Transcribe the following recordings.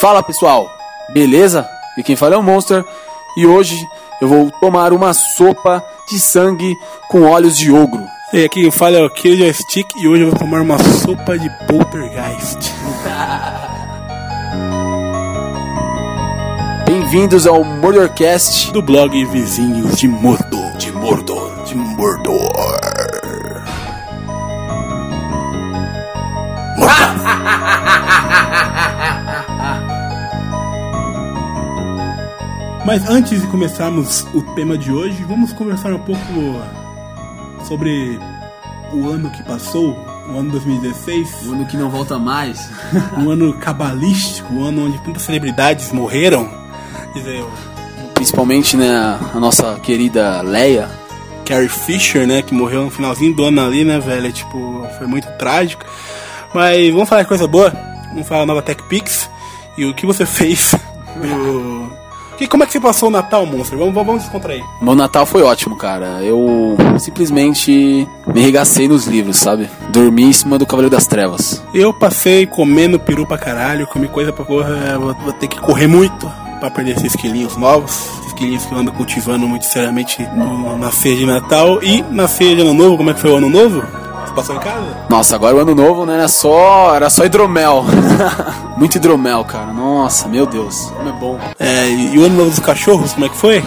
Fala pessoal, beleza? E quem fala é o Monster e hoje eu vou tomar uma sopa de sangue com olhos de ogro. E aqui quem fala é o Kill Joystick e hoje eu vou tomar uma sopa de poltergeist. Bem-vindos ao Mordorcast Do blog Vizinhos de Mordor. de Mordor. De Mordor. Mas antes de começarmos o tema de hoje, vamos conversar um pouco sobre o ano que passou, o ano 2016, O ano que não volta mais. um ano cabalístico, um ano onde tantas celebridades morreram. Dizer, Principalmente, né, a nossa querida Leia. Carrie Fisher, né, que morreu no finalzinho do ano ali, né, velho? Tipo, foi muito trágico. Mas vamos falar de coisa boa. Vamos falar da nova Tech Pix. E o que você fez no... Que, como é que você passou o Natal, Monstro? Vamos, vamos, descontrair. Meu Natal foi ótimo, cara. Eu simplesmente me regacei nos livros, sabe? Dormi em cima do Cavaleiro das Trevas. Eu passei comendo peru pra caralho, comi coisa pra porra, vou, vou ter que correr muito pra perder esses quilinhos novos, esses quilinhos que eu ando cultivando muito seriamente no- na ceia de Natal e na ceia de Ano Novo. Como é que foi o Ano Novo? Você passou em casa? Nossa, agora o ano novo, né? Era só, era só hidromel. Muito hidromel, cara. Nossa, meu Deus. Como é bom. É, e o Ano Novo dos Cachorros, como é que foi?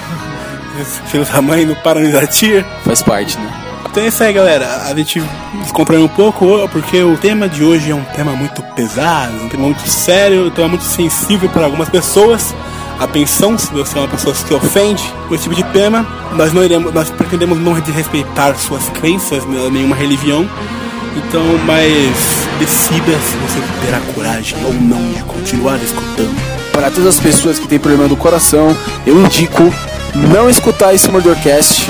Filhos da mãe de latir? Faz parte, né? Então é isso aí, galera. A gente descontraiu um pouco, porque o tema de hoje é um tema muito pesado, um tema muito sério, um tema muito sensível para algumas pessoas. Atenção, se você é uma pessoa que se ofende com esse tipo de tema, nós não iremos, nós pretendemos não desrespeitar suas crenças, né, nenhuma religião. Então, mas decida se você terá coragem ou não de continuar escutando. Para todas as pessoas que têm problema do coração, eu indico não escutar esse Mordorcast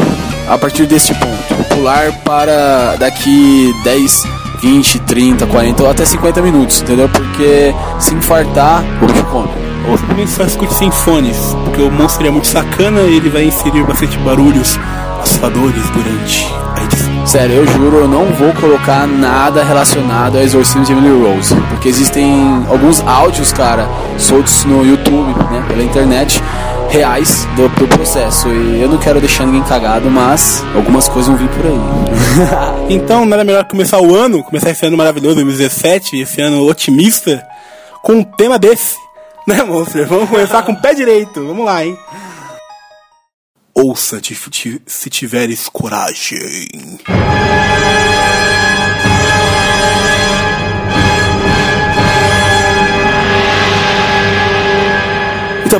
a partir desse ponto. Pular para daqui 10, 20, 30, 40 ou até 50 minutos, entendeu? Porque se infartar, o bicho come. Ou simplesmente só escute sem fones, porque o monstro é muito sacana e ele vai inserir bastante barulhos assustadores durante a edição. Sério, eu juro, eu não vou colocar nada relacionado ao exorcismo de Emily Rose. Porque existem alguns áudios, cara, soltos no YouTube, né, pela internet, reais do, do processo. E eu não quero deixar ninguém cagado, mas algumas coisas vão vir por aí. Então, nada melhor que começar o ano, começar esse ano maravilhoso, 2017, esse ano otimista, com um tema desse. Né, monstro? Vamos começar com o pé direito. Vamos lá, hein? Ouça-te se tiveres coragem.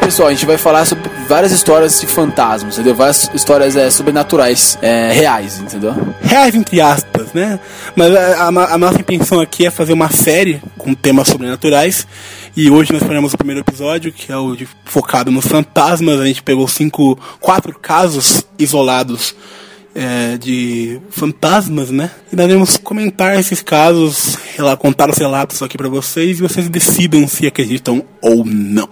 Pessoal, a gente vai falar sobre várias histórias de fantasmas, entendeu? Várias histórias é, sobrenaturais, é, reais, entendeu? reais entre aspas, né? Mas a, a- a nossa intenção aqui é fazer uma série com temas sobrenaturais. E hoje nós faremos o primeiro episódio, que é o de- focado nos fantasmas. A gente pegou cinco, quatro casos isolados é, de fantasmas, né? E nós vamos comentar esses casos, contar os relatos aqui pra vocês e vocês decidam se acreditam ou não.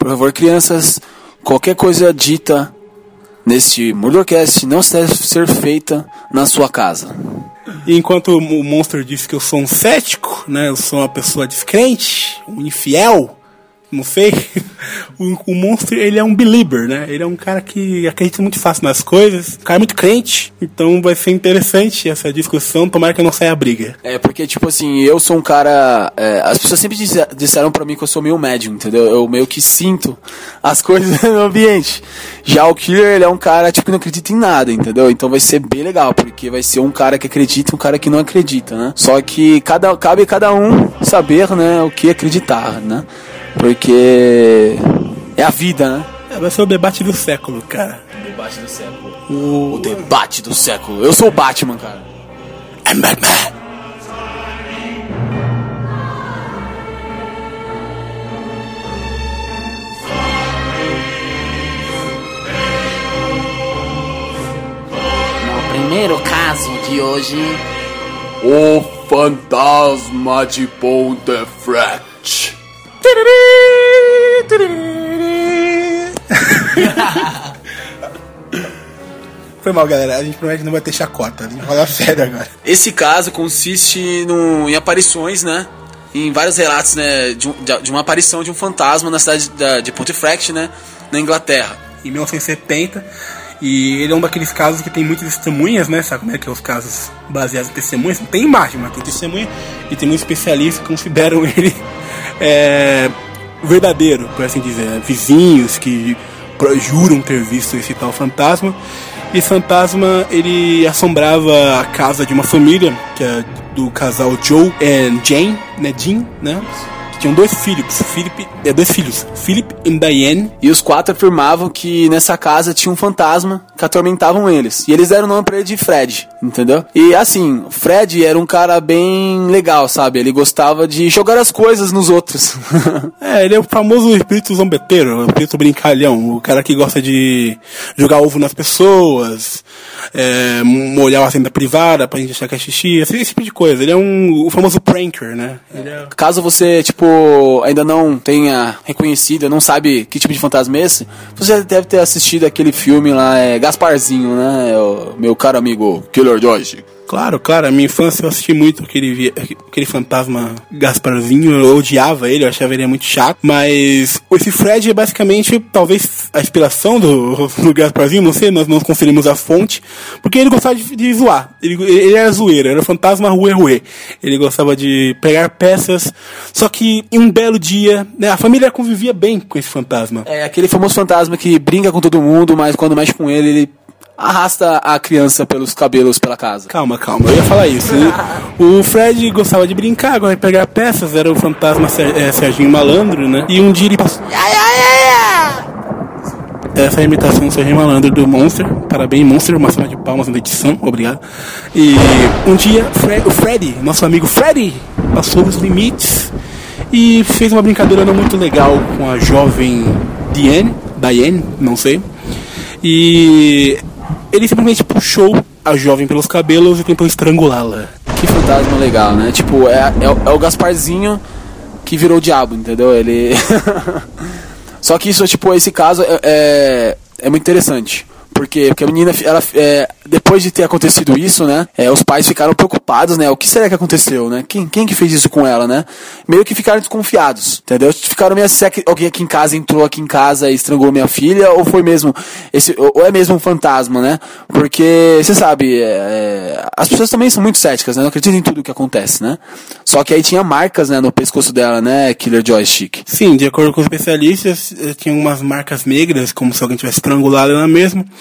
Por favor, crianças, qualquer coisa dita neste Mordorcast não deve ser feita na sua casa. Enquanto o Monster disse que eu sou um cético, né? Eu sou uma pessoa descrente, um infiel, não sei. O, o Monster, ele é um believer, né? Ele é um cara que acredita muito fácil nas coisas, um cara muito crente. Então vai ser interessante essa discussão, tomara que não saia a briga. É, porque, tipo assim, eu sou um cara. é, as pessoas sempre disse- disseram pra mim que eu sou meio médium, entendeu? Eu meio que sinto as coisas no ambiente. Já o Killer, ele é um cara, tipo, que não acredita em nada, entendeu? Então vai ser bem legal, porque vai ser um cara que acredita e um cara que não acredita, né? Só que cada, cabe cada um saber, né, o que acreditar, né? Porque. É a vida, né? É, vai ser o debate do século, cara. Debate do século. O... O debate do século. Eu sou o Batman, cara. É Batman. No primeiro caso de hoje, O fantasma de Pontefract. Foi mal, galera. A gente promete que não vai ter chacota. A gente falar sério agora. Esse caso consiste no, em aparições, né? em vários relatos, né, de, um- de- de uma aparição de um fantasma na cidade da- de Pontefract, né, na Inglaterra. em 1970. E ele é um daqueles casos que tem muitas testemunhas, né? Sabe como é que é os casos baseados em testemunhas? Não tem imagem, mas tem testemunha. E tem muitos especialistas que consideram ele é, verdadeiro, por assim dizer. né? Vizinhos que juram ter visto esse tal fantasma. Esse fantasma, ele assombrava a casa de uma família, que é do casal Joe e Jane, né? Jean, né? Tinham dois filhos, Philip, é, dois filhos, Philip e Diane. E os quatro afirmavam que nessa casa tinha um fantasma que atormentavam eles. E eles deram o nome pra ele de Fred, entendeu? E assim, Fred era um cara bem legal, sabe? Ele gostava de jogar as coisas nos outros. É, ele é o famoso espírito zombeteiro, o espírito brincalhão, o cara que gosta de jogar ovo nas pessoas, é, molhar a senda privada pra gente achar que é xixi, esse, esse tipo de coisa. Ele é um, o famoso pranker, né? É... Caso você, tipo, ainda não tenha reconhecido, não sabe que tipo de fantasma é esse, você deve ter assistido aquele filme lá, é Gasparzinho, né? O meu caro amigo Killer Joyce. Claro, claro, a minha infância eu assisti muito aquele, aquele fantasma Gasparzinho, eu odiava ele, eu achava ele muito chato, mas esse Fred é basicamente, talvez, a inspiração do, do Gasparzinho, não sei, nós não conferimos a fonte, porque ele gostava de, de zoar, ele, ele era zoeiro, era fantasma ruê ruê, ele gostava de pegar peças, só que em um belo dia, né, a família convivia bem com esse fantasma. É aquele famoso fantasma que brinca com todo mundo, mas quando mexe com ele, ele arrasta a criança pelos cabelos pela casa. Calma, calma, eu ia falar isso. O Fred gostava de brincar, gostava de pegar peças, era o fantasma Ser- é, Serginho Malandro, né? E um dia ele passou. Essa é a imitação do Serginho Malandro do Monster. Parabéns, Monster, uma salva de palmas na edição, obrigado. E um dia Fre- o Freddy, nosso amigo Freddy, passou dos limites e fez uma brincadeira não muito legal com a jovem Diane, Diane, não sei. E ele simplesmente puxou a jovem pelos cabelos e tentou estrangulá-la. Que fantasma legal, né? Tipo, é, é, o- é o Gasparzinho que virou o diabo, entendeu? Ele. Só que isso, tipo, esse caso é, é, é muito interessante. Porque a menina, ela, é, depois de ter acontecido isso, né? é, os pais ficaram preocupados, né? O que será que aconteceu, né? Quem, quem que fez isso com ela, né? Meio que ficaram desconfiados, entendeu? Ficaram meio assim, alguém aqui em casa entrou aqui em casa e estrangulou minha filha? Ou foi mesmo, esse, ou é mesmo um fantasma, né? Porque, você sabe, é, é, as pessoas também são muito céticas, né? Não acreditam em tudo que acontece, né? Só que aí tinha marcas, né, no pescoço dela, né, Killer Joystick. Sim, de acordo com os especialistas, eh, tinha umas marcas negras, como se alguém tivesse estrangulado ela mesmo.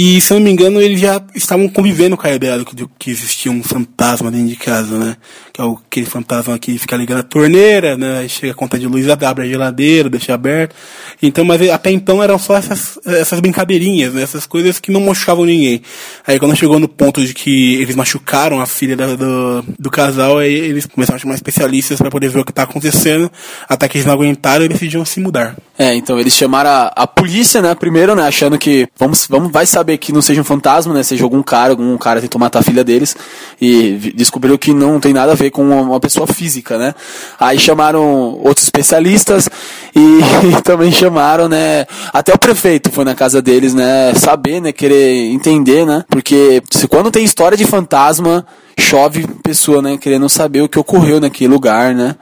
E, se eu não me engano, eles já estavam convivendo com a ideia do que, existia um fantasma dentro de casa, né? Que é aquele fantasma que fica ligando a torneira, né? Aí chega a conta de luz, abre a geladeira, deixa aberto. Então, mas eh, até então eram só essas, essas brincadeirinhas, né? Essas coisas que não machucavam ninguém. Aí quando chegou no ponto de que eles machucaram a filha da- do, do casal, aí eles começaram a chamar especialistas para poder ver o que tá acontecendo. Até que eles não aguentaram e decidiram se mudar. É, então eles chamaram a, a polícia, né, primeiro, né, achando que vamos, vamos, vai saber que não seja um fantasma, né, seja algum cara, algum cara tentou matar a filha deles e descobriu que não tem nada a ver com uma, pessoa física, né. Aí chamaram outros especialistas e, também chamaram, né, até o prefeito foi na casa deles, né, saber, né, querer entender, né, porque quando tem história de fantasma chove pessoa, né, querendo saber o que ocorreu naquele lugar, né,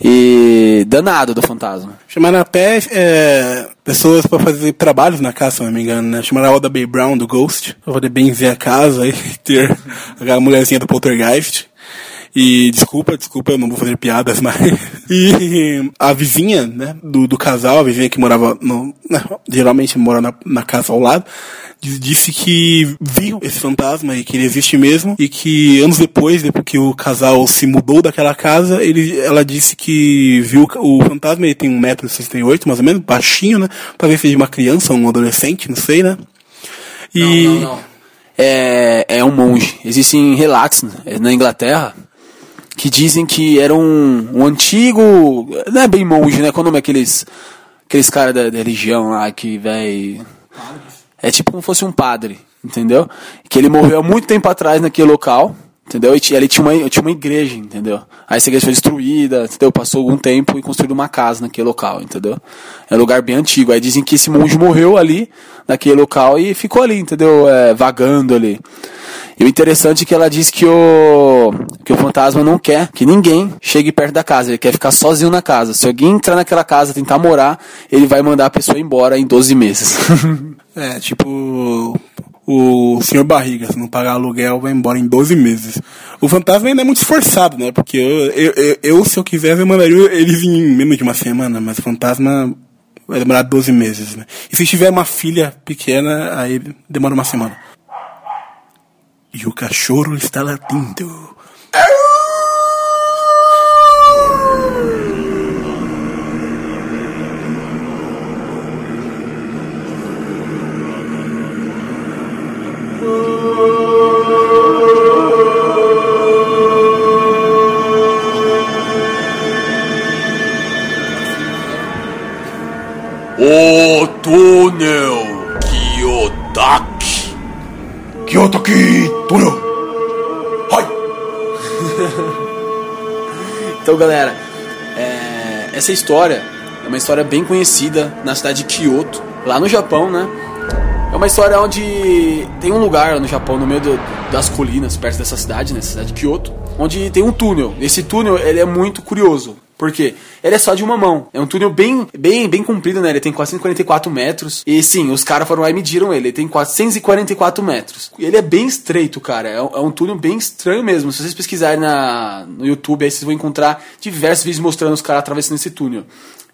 e danado do fantasma. Chamaram até é, pessoas para fazer trabalhos na casa, se não me engano, né? Chamaram a Oda Bay Brown do Ghost, pra poder benzer a casa e ter aquela mulherzinha do Poltergeist. E desculpa, desculpa, eu não vou fazer piadas, mas. E a vizinha, né, do, do casal, a vizinha que morava no. né, geralmente mora na, na casa ao lado, disse que viu esse fantasma e que ele existe mesmo. E que anos depois, depois que o casal se mudou daquela casa, ele, ela disse que viu o fantasma, ele tem 1,68m mais ou menos, baixinho, né? Talvez seja uma criança ou um adolescente, não sei, né? E. É, é um monge. Existem relatos né, na Inglaterra que dizem que era um, um antigo. Não é bem monge, né? Qual o nome é aqueles. Aqueles caras da, da religião lá que, véi. É tipo como fosse um padre, entendeu? Que ele morreu há muito tempo atrás naquele local, entendeu? E ali tinha uma, tinha uma igreja, entendeu? Aí essa igreja foi destruída, entendeu? Passou algum tempo e construíram uma casa naquele local, entendeu? É um lugar bem antigo. Aí dizem que esse monge morreu ali, naquele local, e ficou ali, entendeu? É, vagando ali. E o interessante é que ela diz que o, que o fantasma não quer que ninguém chegue perto da casa. Ele quer ficar sozinho na casa. Se alguém entrar naquela casa tentar morar, ele vai mandar a pessoa embora em 12 meses. É, tipo. O senhor Barriga, se não pagar aluguel, vai embora em 12 meses. O fantasma ainda é muito esforçado, né? Porque eu, eu, eu, eu, se eu quisesse, eu mandaria eles em menos de uma semana, mas o fantasma vai demorar 12 meses, né? E se tiver uma filha pequena, aí demora uma semana. E o cachorro está latindo. Galera, é, essa história é uma história bem conhecida na cidade de Kyoto, lá no Japão, né? É uma história onde tem um lugar no Japão, no meio do- das colinas, perto dessa cidade, né? Cidade de Kyoto, onde tem um túnel. Esse túnel, ele é muito curioso. Por quê? Ele é só de uma mão. É um túnel bem, bem, bem comprido, né? Ele tem 444 metros. E sim, os caras foram lá e mediram ele. Ele tem 444 metros. Ele é bem estreito, cara. É um, é um túnel bem estranho mesmo. Se vocês pesquisarem na, no YouTube, aí vocês vão encontrar diversos vídeos mostrando os caras atravessando esse túnel.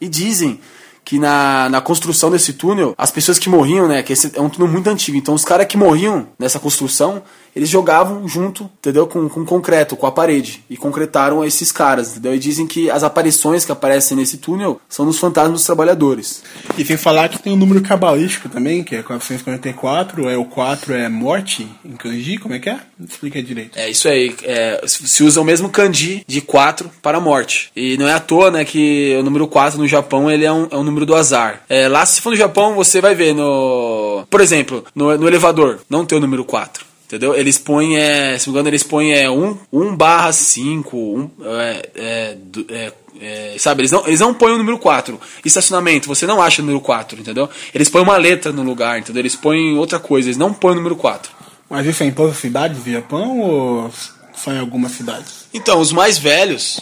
E dizem que na, na construção desse túnel, as pessoas que morriam, né? Que esse é um túnel muito antigo. Então os caras que morriam nessa construção, eles jogavam junto, entendeu? Com, com concreto, com a parede. E concretaram esses caras, entendeu? E dizem que as aparições que aparecem nesse túnel são dos fantasmas dos trabalhadores. E sem falar que tem um número cabalístico também, que é 444, é o 4 é morte em kanji, como é que é? Explica direito. É isso aí. É, se usa o mesmo kanji de 4 para a morte. E não é à toa, né, que o número 4 no Japão ele é um, é um número do azar. É, lá, se for no Japão, você vai ver no. Por exemplo, no, no elevador, não tem o número 4. Entendeu? Eles põem, é, se não me engano, eles põem é, 1, 1 barra 5, 1, é, é, é, é, sabe, eles não, eles não põem o número 4. Estacionamento, você não acha o número 4, entendeu? Eles põem uma letra no lugar, entendeu? Eles põem outra coisa, eles não põem o número 4. Mas isso é em todas as cidades do Japão ou só em algumas cidades? Então, os mais velhos,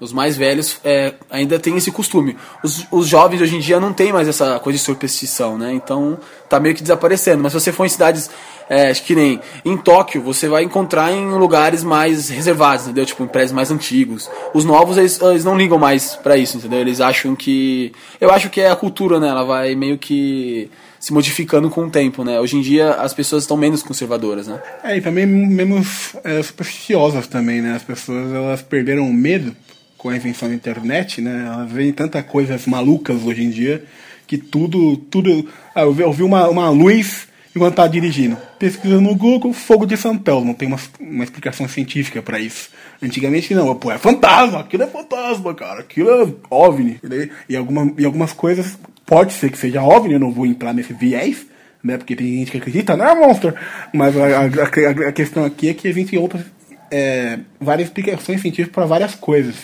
os mais velhos é, ainda tem esse costume. Os, os jovens hoje em dia não tem mais essa coisa de superstição, né? Então tá meio que desaparecendo. Mas se você for em cidades é, que nem em Tóquio, você vai encontrar em lugares mais reservados, entendeu? Tipo em prédios mais antigos. Os novos eles, eles não ligam mais pra isso, entendeu? Eles acham que, eu acho que é a cultura, né? Ela vai meio que se modificando com o tempo, né? Hoje em dia as pessoas estão menos conservadoras, né? É, e também menos é, supersticiosas também, né? As pessoas elas perderam o medo com a invenção da internet, né? Elas veem tanta coisas malucas hoje em dia que tudo, tudo... Ah, eu vi, uma, uma luz enquanto tá dirigindo. Pesquisa no Google, fogo de São Paulo. Não tem uma, uma explicação científica pra isso. Antigamente não, pô, é fantasma, aquilo é fantasma, cara, aquilo é OVNI. E, e, alguma, e algumas coisas, pode ser que seja OVNI, eu não vou entrar nesse viés, né? Porque tem gente que acredita, não é monstro. Mas a, a, a- a questão aqui é que existem outras, é, várias explicações científicas para várias coisas.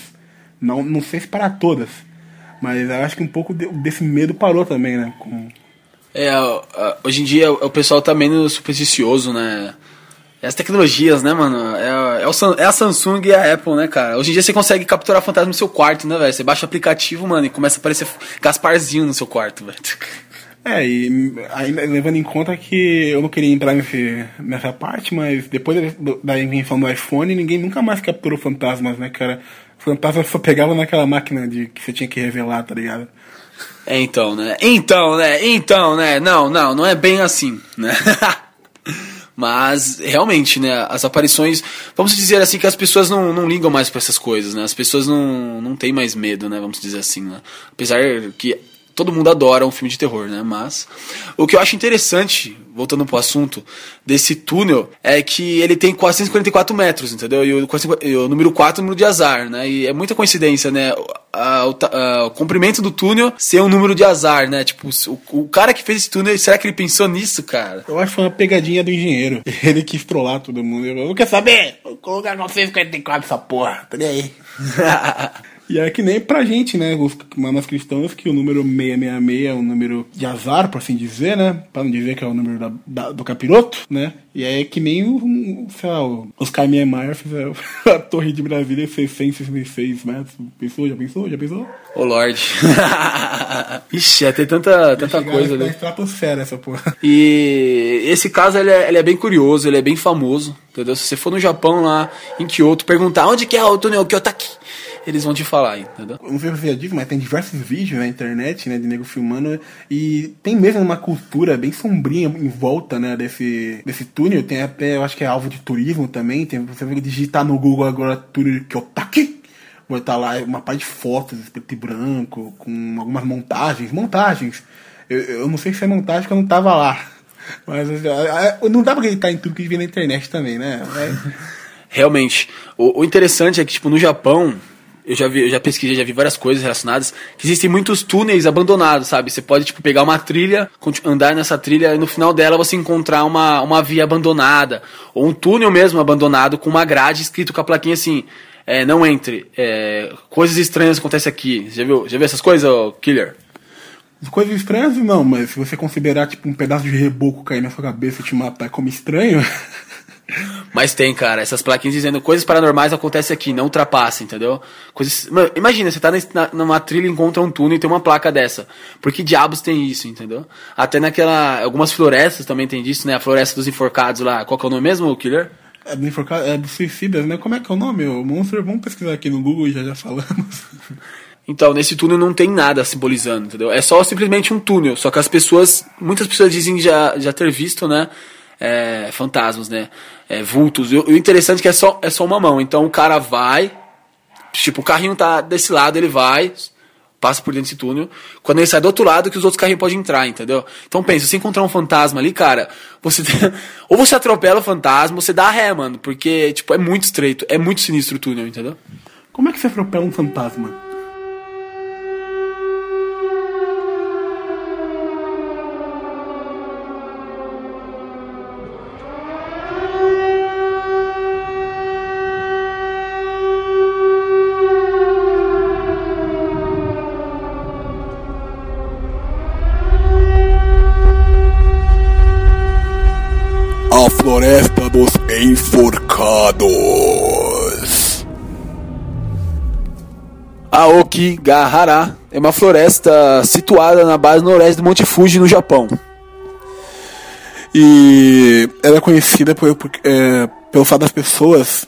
Não, não sei se para todas. Mas eu acho que um pouco de- desse medo parou também, né? Com, É, hoje em dia o pessoal tá menos supersticioso, né? É As tecnologias, né, mano? É, é, o é a Samsung e a Apple, né, cara? Hoje em dia você consegue capturar fantasma no seu quarto, né, velho? Você baixa o aplicativo, mano, e começa a aparecer Gasparzinho no seu quarto, velho. É, e ainda levando em conta que eu não queria entrar nesse, nessa parte, mas depois da- da invenção do iPhone, ninguém nunca mais capturou fantasmas, né, cara? Fantasmas só pegava naquela máquina de que você tinha que revelar, tá ligado? É, então, né? Então, né? Então, né? Não, não, não é bem assim, né? Mas, realmente, né? As aparições. Vamos dizer assim que as pessoas não, não ligam mais pra essas coisas, né? As pessoas não, não têm mais medo, né? Vamos dizer assim, né? Apesar que todo mundo adora um filme de terror, né? Mas. O que eu acho interessante, voltando pro assunto, desse túnel é que ele tem 444 metros, entendeu? E o, 450 e o número 4 é o número de azar, né? E é muita coincidência, né? a- a- o comprimento do túnel ser um número de azar, né? Tipo, o, o cara que fez esse túnel, será que ele pensou nisso, cara? Eu acho que foi uma pegadinha do engenheiro. Ele quis trollar todo mundo. Eu não quer saber? Vou colocar 954 essa porra, nem aí. E é que nem pra gente, né? Os mamas cristãos, que o número 666 é um número de azar, por assim dizer, né? Pra não dizer que é o número da, da- do capiroto, né? E é que nem o, um, sei lá, o- os Niemeyer fizeram a Torre de Brasília 666 metros. Pensou? Já pensou? Já pensou? Ô, Lorde. Ixi, ia ter tanta, tanta coisa ali. estratosfera essa porra. E esse caso ele é, ele é bem curioso, ele é bem famoso, entendeu? Se você for no Japão lá, em Kyoto, perguntar onde que é o túnel Kyotaki, eles vão te falar, entendeu? Eu não sei se você já disse, mas tem diversos vídeos na internet, né, de nego filmando, e tem mesmo uma cultura bem sombria em volta, né, desse, desse túnel, tem até, eu acho que é alvo de turismo também, tem, você vai digitar no Google agora túnel Kyotaki, vai estar lá uma parte de fotos, preto e branco, com algumas montagens, montagens, eu, eu não sei se é montagem porque eu não tava lá, mas é, é, não dá pra acreditar em tudo que vê na internet também, né, É- Realmente. O, o interessante é que, tipo, no Japão, eu já vi, eu já pesquisei, já vi várias coisas relacionadas, que existem muitos túneis abandonados, sabe? Você pode, tipo, pegar uma trilha, andar nessa trilha e no final dela você encontrar uma, uma via abandonada, ou um túnel mesmo abandonado com uma grade escrito com a plaquinha assim, é, não entre, é, coisas estranhas acontecem aqui. Já viu, já viu essas coisas, ô, Killer? Coisas estranhas não, mas se você considerar tipo um pedaço de reboco cair na sua cabeça e te matar como estranho, Mas tem, cara, essas plaquinhas dizendo coisas paranormais acontecem aqui, não ultrapassa, entendeu? Coisas. Mano, imagina, você tá na- numa trilha, encontra um túnel e tem uma placa dessa. Por que diabos tem isso, entendeu? Até naquela. Algumas florestas também tem disso, né? A floresta dos enforcados lá. Qual que é o nome mesmo, Killer? é do, enforca- é do suicidas, né? Como é que é o nome? O monstro, vamos pesquisar aqui no Google e já já falamos. Então, nesse túnel não tem nada simbolizando, entendeu? É só simplesmente um túnel. Só que as pessoas. Muitas pessoas dizem já, já ter visto, né? É, fantasmas, né? É, vultos. E o interessante é que é só, é só uma mão. Então o cara vai. Tipo, o carrinho tá desse lado, ele vai. Passa por dentro desse túnel. Quando ele sai do outro lado, que os outros carrinhos podem entrar, entendeu? Então pensa, se encontrar um fantasma ali, cara, você. ou você atropela o fantasma, ou você dá ré, mano. Porque, tipo, é muito estreito. É muito sinistro o túnel, entendeu? Como é que você atropela um fantasma? Aokigahara é uma floresta situada na base noroeste do Monte Fuji, no Japão. E ela é conhecida por, por- é, pelo fato das pessoas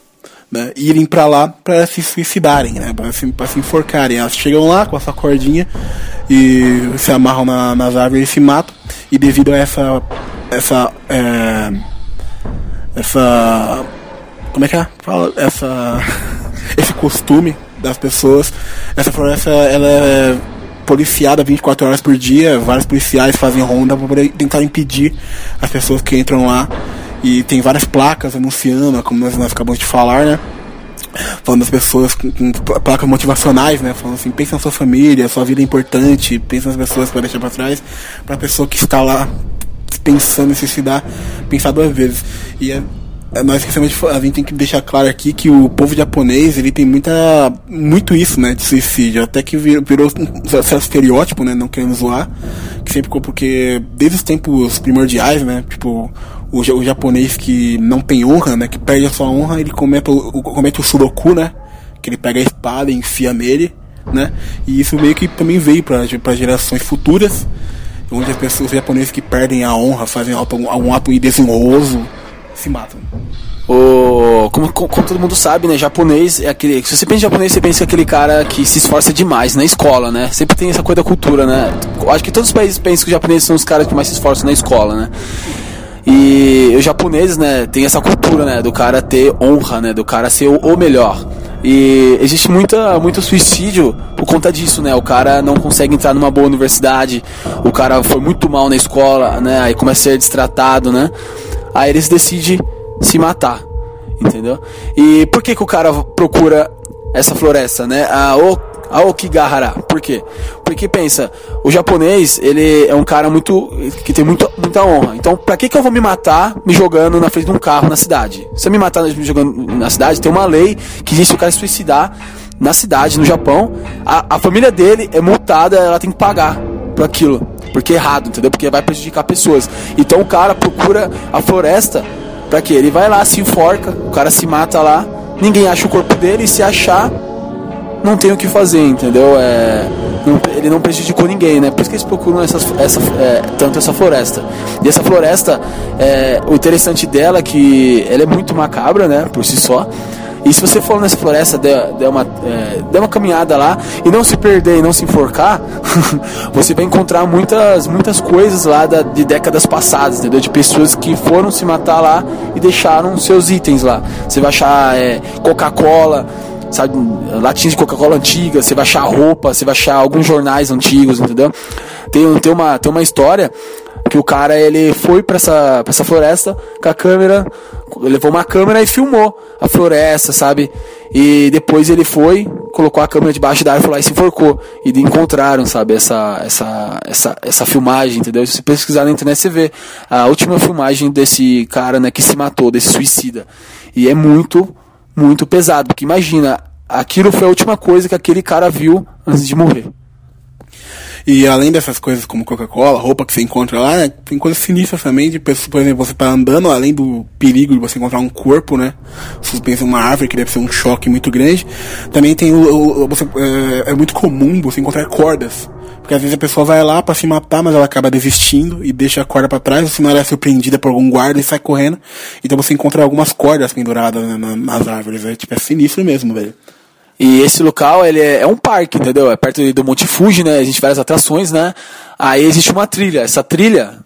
né, irem pra lá pra se suicidarem, né, pra, se, pra se enforcarem. Elas chegam lá com essa cordinha e se amarram na- nas árvores e se matam. E devido a essa. essa. é, essa. como é que é? Essa. esse costume das pessoas, essa floresta ela é policiada 24 horas por dia, vários policiais fazem ronda para poder tentar impedir as pessoas que entram lá. E tem várias placas anunciando, como nós, nós acabamos de falar, né? Falando das pessoas com, com pla- placas motivacionais, né? Falando assim, pensa na sua família, sua vida é importante, pensa nas pessoas para deixar para trás, para a pessoa que está lá pensando em se suicidar, pensar duas vezes. E é, nós esquecemos de a gente tem que deixar claro aqui que o povo japonês ele tem muita muito isso né de suicídio. Até que virou, virou um certo estereótipo né não querendo zoar que sempre porque desde os tempos primordiais né tipo o, o japonês que não tem honra né que perde a sua honra ele comete o, comete o sudoku né que ele pega a espada e enfia nele né e isso meio que também veio para gerações futuras onde as pessoas japoneses que perdem a honra fazem algum ato desonroso se matam O, como, como- todo mundo sabe, né? Japonês é aquele. Se você pensa em japonês, você pensa que é aquele cara que se esforça demais na escola, né? Sempre tem essa coisa da cultura, né? Acho que todos os países pensam que os japoneses são os caras que mais se esforçam na escola, né? E os japoneses, né, tem essa cultura, né, do cara ter honra, né, do cara ser o, o melhor. E existe muita, muito suicídio por conta disso, né? O cara não consegue entrar numa boa universidade, o cara foi muito mal na escola, né? Aí começa a ser destratado, né? Aí eles decidem se matar, entendeu? E por que que o cara procura essa floresta, né? A, o, a Okigahara. Por quê? Porque pensa, o japonês, ele é um cara muito que tem muito, muita honra. Então, pra que que eu vou me matar me jogando na frente de um carro na cidade? Se eu me matar me jogando na cidade, tem uma lei que diz que o cara se suicidar na cidade, no Japão, a, a família dele é multada, ela tem que pagar por aquilo. Porque é errado, entendeu? Porque vai prejudicar pessoas. Então o cara procura a floresta pra quê? Ele vai lá, se enforca, o cara se mata lá, ninguém acha o corpo dele e se achar, não tem o que fazer, entendeu? É, não- ele não prejudicou ninguém, né? Por isso que eles procuram essas, essa, é, tanto essa floresta. E essa floresta, é, o interessante dela é que ela é muito macabra, né? Por si só. E se você for nessa floresta, der, der, uma, é, der uma caminhada lá e não se perder e não se enforcar, você vai encontrar muitas, muitas coisas lá da- de décadas passadas, entendeu? De pessoas que foram se matar lá e deixaram seus itens lá. Você vai achar é, Coca-Cola, sabe, latinhas de Coca-Cola antiga, você vai achar roupa, você vai achar alguns jornais antigos, entendeu? Tem, tem, uma, tem uma história que o cara ele foi pra essa, pra essa floresta com a câmera, levou uma câmera e filmou a floresta, sabe? E depois ele foi, colocou a câmera debaixo da árvore lá e se enforcou. E encontraram, sabe, essa, essa, essa, essa filmagem, entendeu? Se pesquisar na internet, você vê a última filmagem desse cara, né, que se matou, desse suicida. E é muito, muito pesado, porque imagina, aquilo foi a última coisa que aquele cara viu antes de morrer. E além dessas coisas como Coca-Cola, roupa que você encontra lá, né, tem coisas sinistras também, de pessoas, por exemplo, você tá andando, além do perigo de você encontrar um corpo, né, suspenso em uma árvore, que deve ser um choque muito grande, também tem o, o- você, é, é muito comum você encontrar cordas. Porque às vezes a pessoa vai lá pra se matar, mas ela acaba desistindo e deixa a corda pra trás, ou senão ela é surpreendida por algum guarda e sai correndo. Então você encontra algumas cordas penduradas né, na- nas árvores, é, tipo, é sinistro mesmo, velho. E esse local, ele é, é um parque, entendeu? É perto do Monte Fuji, né? Existe várias atrações, né? Aí existe uma trilha. Essa trilha,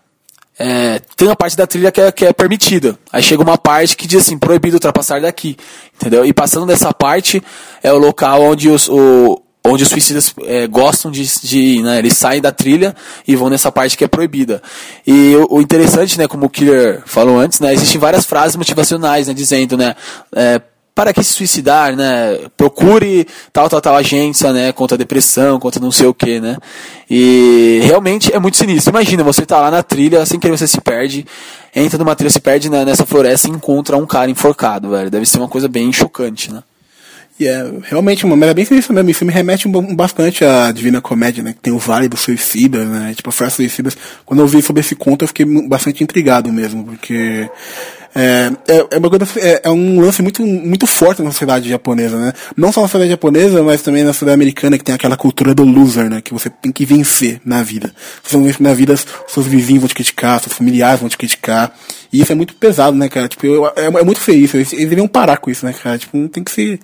é, tem uma parte da trilha que é, que é permitida. Aí chega uma parte que diz assim, proibido ultrapassar daqui, entendeu? E passando dessa parte, é o local onde os, o, onde os suicidas é, gostam de, de né? Eles saem da trilha e vão nessa parte que é proibida. E o, o interessante, né, como o Killer falou antes, né? Existem várias frases motivacionais, né? Dizendo, né? é, para que se suicidar, né? Procure tal, tal, tal agência, né? Contra a depressão, contra não sei o que, né? E realmente é muito sinistro. Imagina, você tá lá na trilha, sem querer você se perde, entra numa trilha, se perde né, nessa floresta e encontra um cara enforcado, velho. Deve ser uma coisa bem chocante, né? E é realmente uma maneira bem sinistra mesmo. Esse filme remete bastante à Divina Comédia, né? Que tem o Vale dos Suicidas, né? Tipo, a suicidas. Quando eu vi sobre esse conto, eu fiquei bastante intrigado mesmo, porque é, é, é uma coisa, é, é um lance muito, muito forte na sociedade japonesa, né? Não só na sociedade japonesa, mas também na sociedade americana, que tem aquela cultura do loser, né? Que você tem que vencer na vida. Se você não vencer na vida, seus vizinhos vão te criticar, seus familiares vão te criticar. E isso é muito pesado, né, cara? Tipo, eu- é, é muito feio isso. Eles, eles deveriam parar com isso, né, cara? Tipo, não tem que se.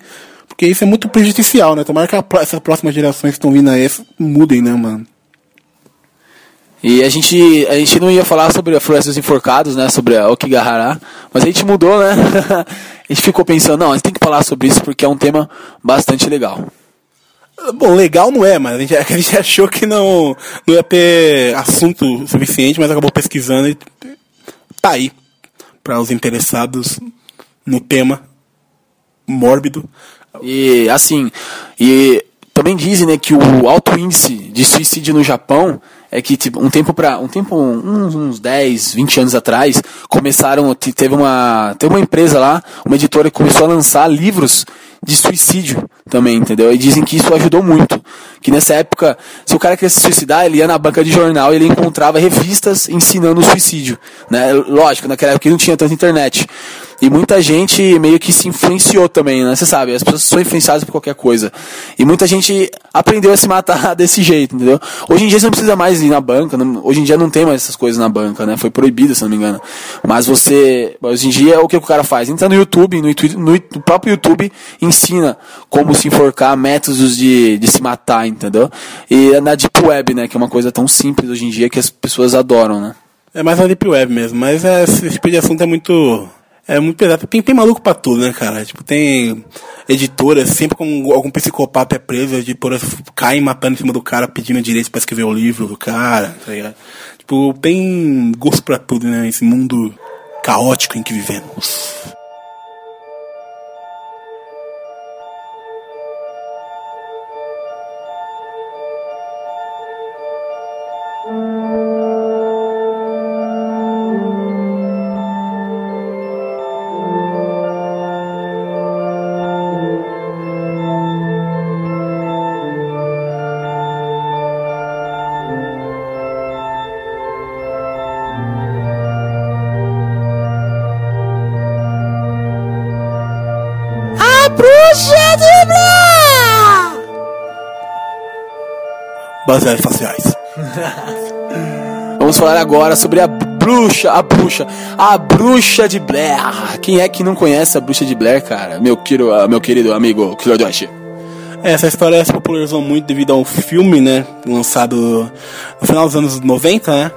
Porque isso é muito prejudicial, né? Tomara que a essas próximas gerações que estão vindo aí mudem, né, mano? E a gente, a gente não ia falar sobre a Floresta dos Enforcados, né? Sobre a Okigahara, mas a gente mudou, né? a gente ficou pensando, não, a gente tem que falar sobre isso porque é um tema bastante legal. Bom, legal não é, mas a gente, a gente achou que não, não ia ter assunto suficiente, mas acabou pesquisando e tá aí. Para os interessados no tema mórbido. E assim, e também dizem, né, que o alto índice de suicídio no Japão é que tipo, um tempo para um tempo uns, uns 10, 20 anos atrás, começaram te- teve uma teve uma empresa lá, uma editora que começou a lançar livros de suicídio também, entendeu? E dizem que isso ajudou muito. Que nessa época, se o cara queria se suicidar, ele ia na banca de jornal e ele encontrava revistas ensinando o suicídio. Né? Lógico, naquela época não tinha tanta internet. E muita gente meio que se influenciou também, né? Você sabe, as pessoas são influenciadas por qualquer coisa. E muita gente aprendeu a se matar desse jeito, entendeu? Hoje em dia você não precisa mais ir na banca, não- hoje em dia não tem mais essas coisas na banca, né? Foi proibido, se não me engano. Mas você, hoje em dia, o que o cara faz? Entra no YouTube, no, no, no próprio YouTube, ensina como se enforcar, métodos de, de se matar, entendeu? E na Deep Web, né? Que é uma coisa tão simples hoje em dia que as pessoas adoram, né? É mais na Deep Web mesmo, mas é, esse tipo de assunto é muito. É muito pesado. Tem, tem maluco pra tudo, né, cara? Tipo, tem editoras, sempre com algum psicopata é preso, as editoras caem matando em cima do cara, pedindo direito pra escrever o livro do cara, tá ligado? Tipo, tem gosto pra tudo, né? Esse mundo caótico em que vivemos. Baseados faciais. Vamos falar agora sobre a bruxa, a bruxa, a bruxa de Blair. Quem é que não conhece a bruxa de Blair, cara? Meu, querido, meu querido amigo Kilodoshi. Essa história se popularizou muito devido a um filme, né? Lançado no final dos anos 90, né?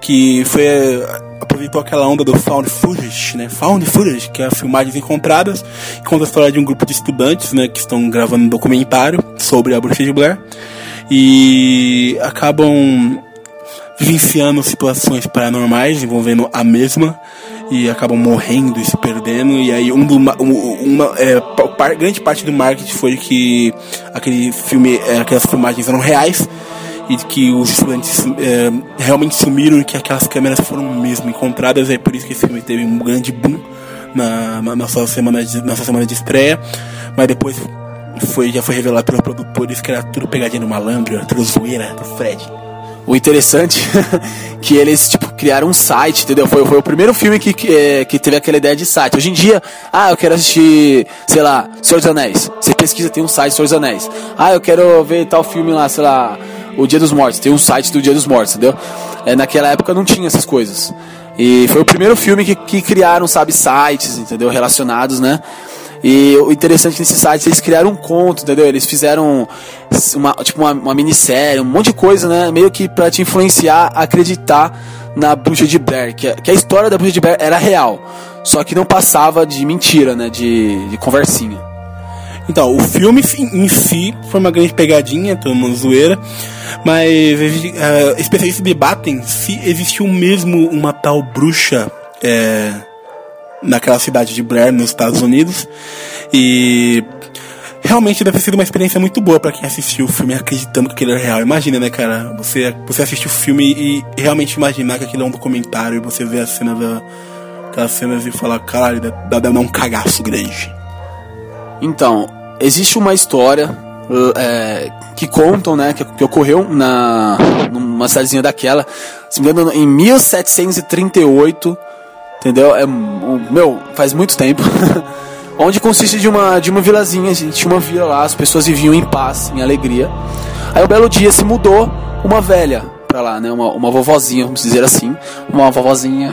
Que foi. aproveitou aquela onda do Found Footage, né? Found Footage, que é filmagens encontradas, que conta a história de um grupo de estudantes, né? Que estão gravando um documentário sobre a bruxa de Blair. E acabam vivenciando situações paranormais envolvendo a mesma e acabam morrendo e se perdendo. E aí um do, uma, uma é, par, grande parte do marketing foi que aquele filme é, aquelas filmagens eram reais e que os estudantes é, realmente sumiram e que aquelas câmeras foram mesmo encontradas. É por isso que esse filme teve um grande boom na, na, na sua semana de, na sua semana de estreia. Mas depois foi, já foi revelado pelos produtores que era tudo pegadinha no malandro, tudo zoeira do Fred o interessante que eles tipo criaram um site, entendeu? Foi, foi o primeiro filme que, que, é, que, teve aquela ideia de site. Hoje em dia, ah, eu quero assistir, sei lá, Senhor dos Anéis. Você pesquisa, tem um site Senhor dos Anéis. Ah, eu quero ver tal filme lá, sei lá, O Dia dos Mortos. Tem um site do Dia dos Mortos, entendeu? É, naquela época não tinha essas coisas. E foi o primeiro filme que, que criaram, sabe, sites, entendeu? Relacionados, né? E o interessante nesse site, eles criaram um conto, entendeu? Eles fizeram uma, tipo uma, uma minissérie, um monte de coisa, né? Meio que pra te influenciar a acreditar na bruxa de Blair, que, que a história da bruxa de Blair era real, só que não passava de mentira, né? De, de conversinha. Então, o filme em si foi uma grande pegadinha, todo mundo zoeira, mas uh, especialistas debatem se existiu mesmo uma tal bruxa é, naquela cidade de Blair, nos Estados Unidos. E realmente deve ter sido uma experiência muito boa para quem assistiu o filme acreditando que aquilo é real. Imagina, né, cara? Você, você assistir o filme e realmente imaginar que aquilo é um documentário e você vê a cena da, aquelas cenas e falar, caralho, dá, dá um cagaço grande. Então, existe uma história é, que contam, né, que, que, ocorreu na numa cidadezinha daquela, se me engano, em 1738 Entendeu? É, meu, faz muito tempo. Onde consiste de uma, de uma vilazinha, tinha uma vila lá, as pessoas viviam em paz, em alegria. Aí um belo dia se mudou uma velha pra lá, né? Uma, uma vovozinha, vamos dizer assim. Uma vovozinha.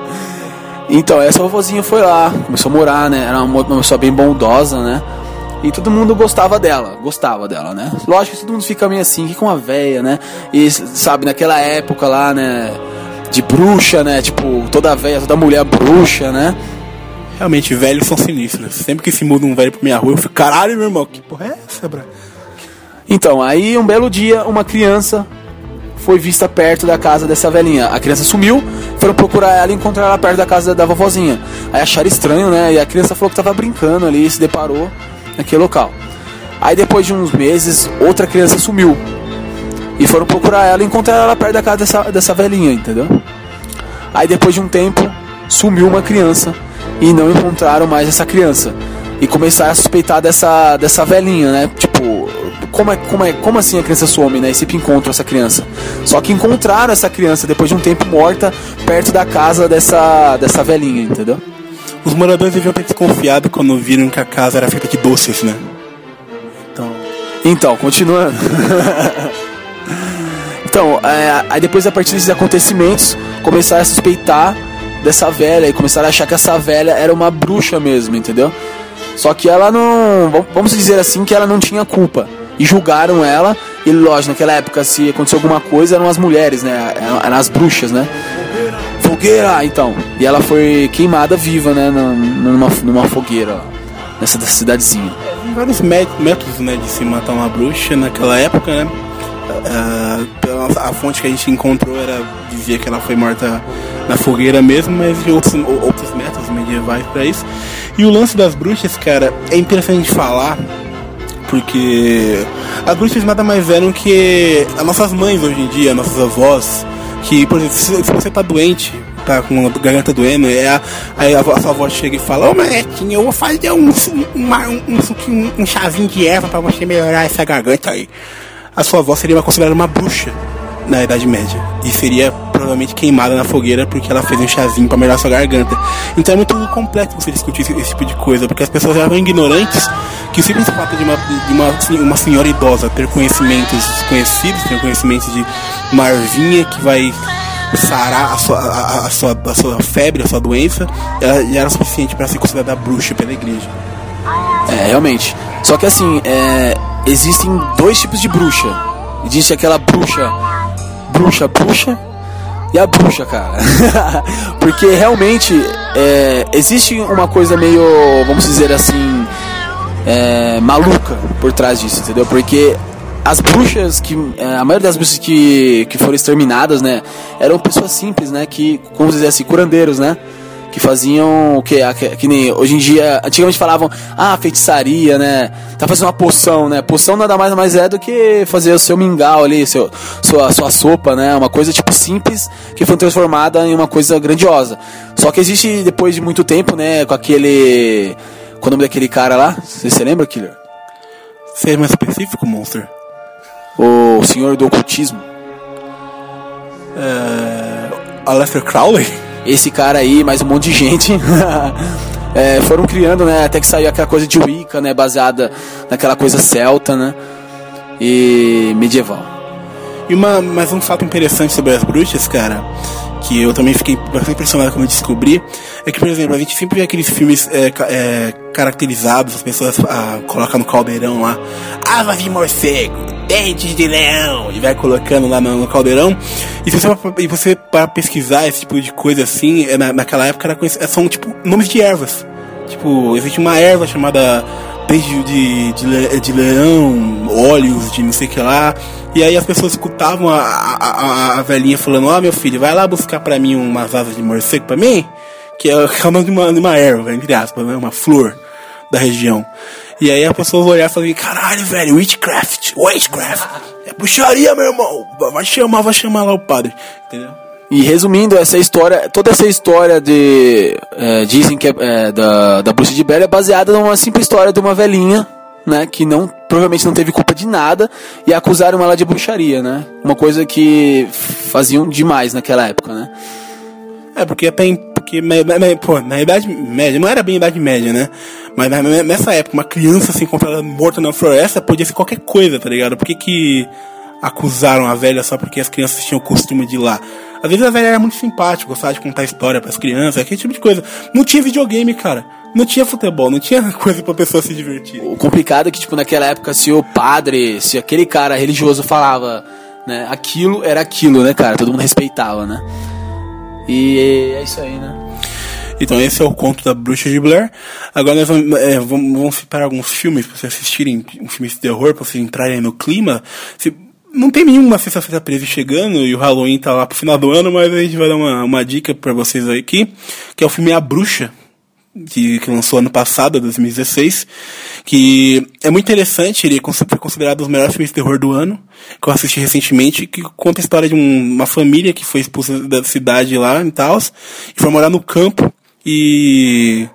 então, essa vovozinha foi lá, começou a morar, né? Era uma, uma pessoa bem bondosa, né? E todo mundo gostava dela, gostava dela, né? Lógico que todo mundo fica meio assim, que com a velha, né? E sabe, naquela época lá, né? De bruxa, né? Tipo, toda velha, toda mulher bruxa, né? Realmente, velhos são sinistros. Sempre que se muda um velho pra minha rua, eu fico, caralho, meu irmão, que porra é essa, bra? Então, aí um belo dia, uma criança foi vista perto da casa dessa velhinha. A criança sumiu, foram procurar ela e encontraram ela perto da casa da vovozinha. Aí acharam estranho, né? E a criança falou que tava brincando ali, se deparou naquele local. Aí depois de uns meses, outra criança sumiu. E foram procurar ela e encontraram ela perto da casa dessa, dessa velhinha, entendeu? Aí depois de um tempo, sumiu uma criança e não encontraram mais essa criança. E começaram a suspeitar dessa, dessa velhinha, né? Tipo, como, é, como, é, como assim a criança some, né? E sempre encontram essa criança. Só que encontraram essa criança depois de um tempo morta perto da casa dessa, dessa velhinha, entendeu? Os moradores deviam ter desconfiado quando viram que a casa era feita de doces, né? Então, então continuando. Então, é, aí depois a partir desses acontecimentos, começaram a suspeitar dessa velha e começaram a achar que essa velha era uma bruxa mesmo, entendeu? Só que ela não. Vamos dizer assim que ela não tinha culpa. E julgaram ela, e lógico, naquela época, se aconteceu alguma coisa, eram as mulheres, né? Eram as bruxas, né? Fogueira, então. E ela foi queimada viva, né? Numa, numa fogueira, nessa cidadezinha. Vários métodos, né, de se matar uma bruxa naquela época, né? Uh, a fonte que a gente encontrou era dizia que ela foi morta na fogueira mesmo, mas de outros, outros métodos medievais para isso. E o lance das bruxas, cara, é interessante falar porque as bruxas nada mais eram que as nossas mães hoje em dia, nossas avós, que, por exemplo, se, você tá doente, tá com a garganta doendo, é a, aí a, a sua avó chega e fala, ô oh, eu vou fazer um, um, um, um, um chazinho de erva para você melhorar essa garganta aí a sua avó seria considerada uma bruxa. na Idade Média. E seria provavelmente queimada na fogueira porque ela fez um chazinho para melhorar sua garganta. Então é muito complexo você discutir esse, esse tipo de coisa, porque as pessoas eram ignorantes que o simples fato de uma, de uma, uma senhora idosa ter conhecimentos desconhecidos, ter conhecimentos de uma que vai sarar a sua, a, a, sua, a sua febre, a sua doença, ela já era suficiente para ser considerada bruxa pela igreja. É, realmente. Só que assim, é, existem dois tipos de bruxa. Existe aquela bruxa, bruxa, bruxa, e a bruxa, cara. Porque realmente é, existe uma coisa meio, vamos dizer assim, é, maluca por trás disso, entendeu? Porque as bruxas que é, a maioria das bruxas que, que foram exterminadas, né, eram pessoas simples, né, que como dizer assim, curandeiros, né? Que faziam o que, que, que nem hoje em dia, antigamente falavam, ah, feitiçaria, né? Tá fazendo uma poção, né? Poção nada mais mais é do que fazer o seu mingau ali, seu, sua, sua sopa, né? Uma coisa tipo simples que foi transformada em uma coisa grandiosa. Só que existe depois de muito tempo, né? Com aquele. Qual o nome daquele cara lá? Você se lembra, Killer? Seja mais específico, Monster. O senhor do ocultismo. É... Aleister Crowley? Esse cara aí, mais um monte de gente. é, foram criando, né? Até que saiu aquela coisa de Wicca, né? Baseada naquela coisa celta, né? E medieval. E uma, mais um fato interessante sobre as bruxas, cara, que eu também fiquei bastante impressionado quando eu descobri, é que, por exemplo, a gente sempre vê aqueles filmes é, é, caracterizados, as pessoas ah, colocam no caldeirão lá, asas de morcego, dentes de leão, e vai colocando lá no, caldeirão. E se você, e você para pesquisar esse tipo de coisa assim, é, na, naquela época era, são tipo nomes de ervas. Tipo, existe uma erva chamada dente de, de, de, leão, óleos de não sei o que lá. E aí as pessoas escutavam a, a, a, velhinha falando, ó oh, meu filho, vai lá buscar pra mim umas asas de morcego pra mim, que é, que é o nome de uma, de uma erva, entre aspas, né? uma flor da região. E aí as pessoas olharam e falaram, caralho, velho, witchcraft, witchcraft, é puxaria, meu irmão, vai chamar, vai chamar lá o padre, entendeu? E resumindo, essa história, toda essa história de. É, dizem que é, é, da, da bruxa de Blair é baseada numa simples história de uma velhinha, né? Que não, provavelmente não teve culpa de nada e acusaram ela de bruxaria, né? Uma coisa que faziam demais naquela época, né? É, porque até. Porque, pô, na Idade Média, não era bem Idade Média, né? Mas nessa época, uma criança assim, encontrada morta na floresta podia ser qualquer coisa, tá ligado? Por que que acusaram a velha só porque as crianças tinham o costume de ir lá? Às vezes a velha era muito simpática, gostava de contar história para as crianças, aquele tipo de coisa. Não tinha videogame, cara. Não tinha futebol, não tinha coisa pra pessoa se divertir. O complicado é que, tipo, naquela época, se o padre, se aquele cara religioso falava, né, aquilo era aquilo, né, cara? Todo mundo respeitava, né? E é isso aí, né? Então esse é o conto da Bruxa de Blair. Agora nós vamos, é, vamos, vamos alguns filmes para vocês assistirem, um filme de terror, para vocês entrarem no clima. Se, não tem nenhuma sexta-feira 13 chegando e o Halloween tá lá pro final do ano, mas a gente vai dar uma, uma dica para vocês aqui, que é o filme A Bruxa, que, que, lançou ano passado, 2016, que é muito interessante, ele foi considerado um dos melhores filmes de terror do ano, que eu assisti recentemente, que conta a história de um, uma família que foi expulsa da cidade lá em Taos, e foi morar no campo, e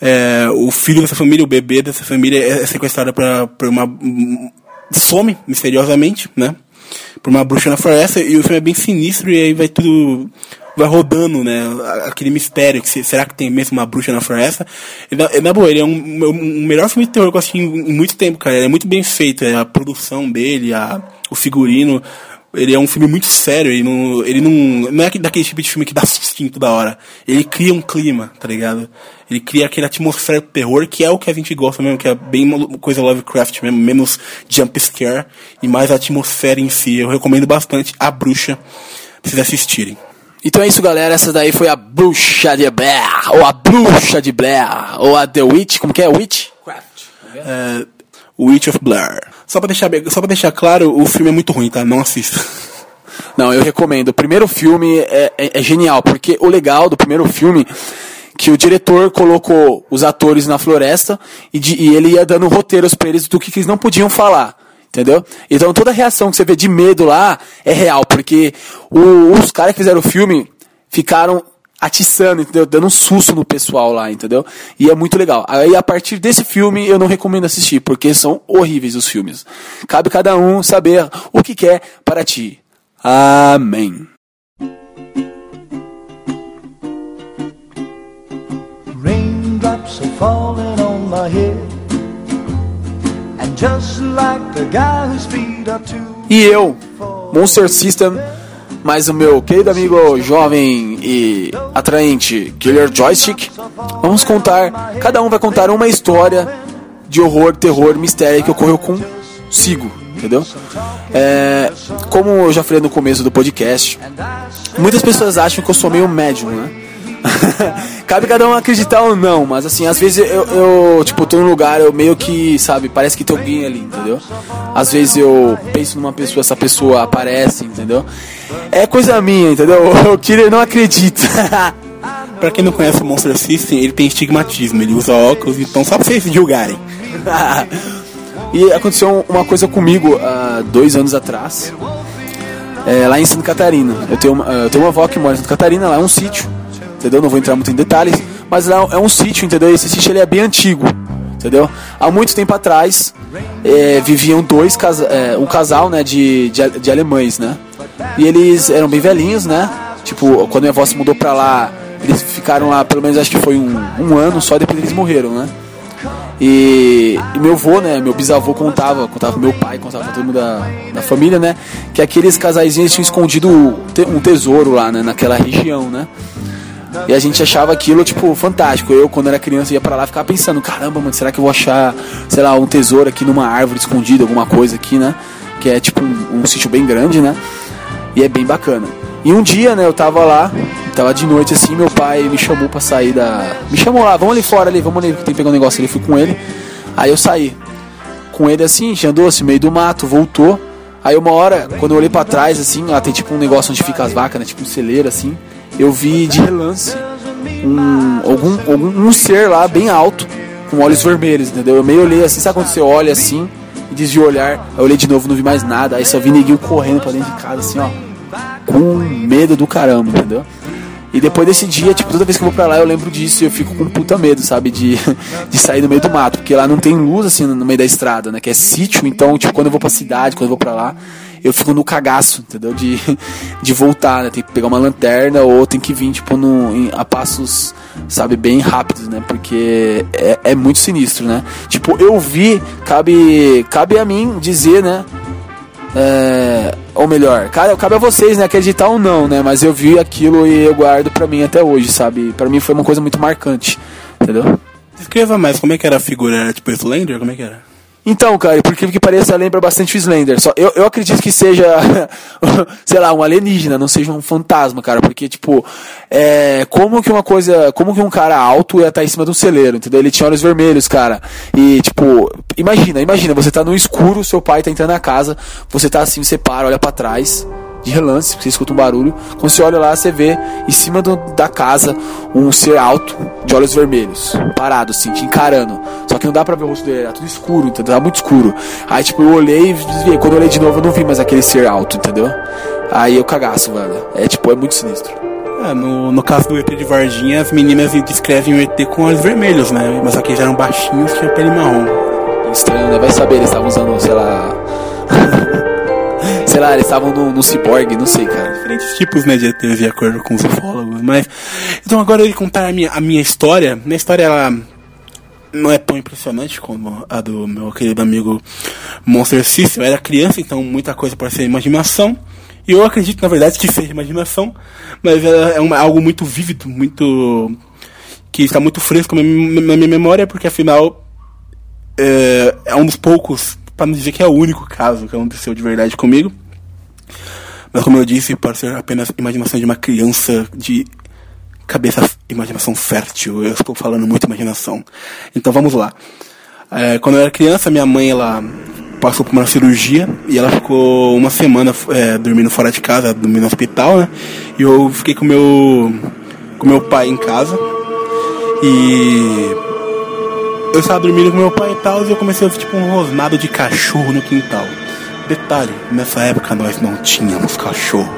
é, o filho dessa família, o bebê dessa família é sequestrado por uma some misteriosamente, né? Por uma bruxa na floresta, e o filme é bem sinistro, e aí vai tudo. Vai rodando, né? Aquele mistério, que se, será que tem mesmo uma bruxa na floresta? E na, na boa, ele é um, um, melhor filme de terror que eu assisti em, em muito tempo, cara. Ele é muito bem feito, é, a produção dele, a, o figurino. Ele é um filme muito sério, ele não, ele não, não é daquele tipo de filme que dá sustinho toda hora. Ele cria um clima, tá ligado? Ele cria aquele atmosfera de terror, que é o que a gente gosta mesmo, que é bem coisa Lovecraft mesmo, menos jump scare e mais a atmosfera em si. Eu recomendo bastante A Bruxa, pra vocês assistirem. Então é isso, galera. Essa daí foi a Bruxa de Blair, ou a Bruxa de Blair, ou a The Witch, como que é? Witch? É, Witch of Blair. Só pra, deixar, só pra deixar claro, o filme é muito ruim, tá? Não assista. Não, eu recomendo. O primeiro filme é, é, é genial, porque o legal do primeiro filme que o diretor colocou os atores na floresta e, de, e ele ia dando roteiros para eles do que, que eles não podiam falar. Entendeu? Então toda reação que você vê de medo lá é real, porque o, os caras que fizeram o filme ficaram atiçando, entendeu? Dando um susto no pessoal lá, entendeu? E é muito legal. Aí a partir desse filme eu não recomendo assistir, porque são horríveis os filmes. Cabe cada um saber o que quer para ti. Amém. Raindrops are falling on my head. E eu, Monster System, mais o meu querido amigo jovem e atraente Killer Joystick, vamos contar, cada um vai contar uma história de horror, terror, mistério que ocorreu consigo, entendeu? É, como eu já falei no começo do podcast, muitas pessoas acham que eu sou meio médium, né? Cabe cada um acreditar ou não, mas assim, às vezes eu, eu, tipo, tô num lugar, eu meio que, sabe, parece que tem alguém ali, entendeu? Às vezes eu penso numa pessoa, essa pessoa aparece, entendeu? É coisa minha, entendeu? O Killer não acredita. Pra quem não conhece o Monster System, ele tem estigmatismo, ele usa óculos, então só pra vocês julgarem. e aconteceu uma coisa comigo há dois anos atrás, é, lá em Santa Catarina. Eu tenho, uma, eu tenho uma avó que mora em Santa Catarina, lá é um sítio, entendeu? Não vou entrar muito em detalhes, mas lá é um sítio, entendeu? Esse sítio ele é bem antigo, entendeu? Há muito tempo atrás é, viviam dois casa é, um casal, né, de, de, de alemães, né? E eles eram bem velhinhos, né? Tipo, quando minha avó se mudou pra lá, eles ficaram lá, pelo menos acho que foi um, um ano só, depois eles morreram, né? E, e meu avô, né, meu bisavô contava, contava pro meu pai, contava pra todo mundo da, da família, né, que aqueles casaizinhos tinham escondido um tesouro lá, né, naquela região, né. E a gente achava aquilo, tipo, fantástico. Eu, quando era criança, ia pra lá ficava pensando, caramba, mano, será que eu vou achar, sei lá, um tesouro aqui numa árvore escondida, alguma coisa aqui, né? Que é tipo um, um sítio bem grande, né? E é bem bacana. E um dia, né, eu tava lá, tava de noite assim, meu pai me chamou pra sair da. Me chamou lá, vamos ali fora ali, vamos ali, tem que pegar um negócio ali, fui com ele. Aí eu saí. Com ele assim, andou assim, meio do mato, voltou. Aí uma hora, quando eu olhei pra trás, assim, lá tem tipo um negócio onde fica as vacas, né? Tipo um celeiro assim. Eu vi de relance um, algum, algum um ser lá bem alto, com olhos vermelhos, entendeu? Eu meio olhei assim, sabe quando você olha assim e desvia o olhar? Aí eu olhei de novo, não vi mais nada. Aí só vi neguinho correndo pra dentro de casa, assim, ó com medo do caramba, entendeu? E depois desse dia, tipo, toda vez que eu vou pra lá eu lembro disso e eu fico com puta medo, sabe? De, de sair no meio do mato, porque lá não tem luz assim no meio da estrada, né? Que é sítio, então, tipo, quando eu vou pra cidade, quando eu vou pra lá, eu fico no cagaço, entendeu? De, de voltar, né? Tem que pegar uma lanterna ou tem que vir, tipo, no, em, a passos, sabe, bem rápidos, né? Porque é, é muito sinistro, né? Tipo, eu vi, cabe, cabe a mim dizer, né? É, ou melhor, cabe, a vocês, né, acreditar ou não, né? Mas eu vi aquilo e eu guardo pra mim até hoje, sabe? Pra mim foi uma coisa muito marcante, entendeu? Descreva mais, como é que era a figura? Era tipo Slender? Como é que era? Então, cara, por que pareça, lembra bastante o Slender. Só, eu, eu acredito que seja, sei lá, um alienígena, não seja um fantasma, cara. Porque, tipo, é, como que uma coisa. Como que um cara alto ia estar em cima de um celeiro, entendeu? Ele tinha olhos vermelhos, cara. E, tipo, imagina, imagina, você tá no escuro, seu pai tá entrando na casa, você tá assim, você para, olha para trás de relance, você escuta um barulho. Quando você olha lá, você vê em cima do, da casa um ser alto, de olhos vermelhos, parado assim, te encarando. Só que não dá pra ver o rosto dele, era tudo escuro, entendeu? Tá muito escuro. Aí, tipo, eu olhei e desviei. Quando eu olhei de novo, eu não vi mais aquele ser alto, entendeu? Aí eu cagaço, velho. É, tipo, é muito sinistro. É, no, no caso do ET de Varginha, as meninas descrevem o ET com olhos vermelhos, né? Mas aqui já eram baixinhos, tinha pele marrom. Estranho, né? Vai saber, eles estavam usando, sei lá. sei lá, eles estavam no, no ciborgue, não sei, cara. Diferentes tipos, né, de ETs, de acordo com os ufólogos. Mas. Então agora ele contar a minha, a minha história. Minha história, ela não é tão impressionante como a do meu querido amigo Monster System. Eu era criança, então muita coisa pode ser imaginação. E eu acredito, na verdade, que seja imaginação, mas é uma, algo muito vívido, muito. que está muito fresco na minha memória, porque afinal é, é um dos poucos, para não dizer que é o único caso que aconteceu de verdade comigo. Mas como eu disse, pode ser apenas imaginação de uma criança de cabeça, imaginação fértil. Eu estou falando muito imaginação. Então vamos lá. É, quando eu era criança, minha mãe ela passou por uma cirurgia e ela ficou uma semana é, dormindo fora de casa, dormindo no hospital, né? E eu fiquei com meu com meu pai em casa e eu estava dormindo com meu pai e tal e eu comecei a ouvir tipo um rosnado de cachorro no quintal. Detalhe, nessa época nós não tínhamos cachorro.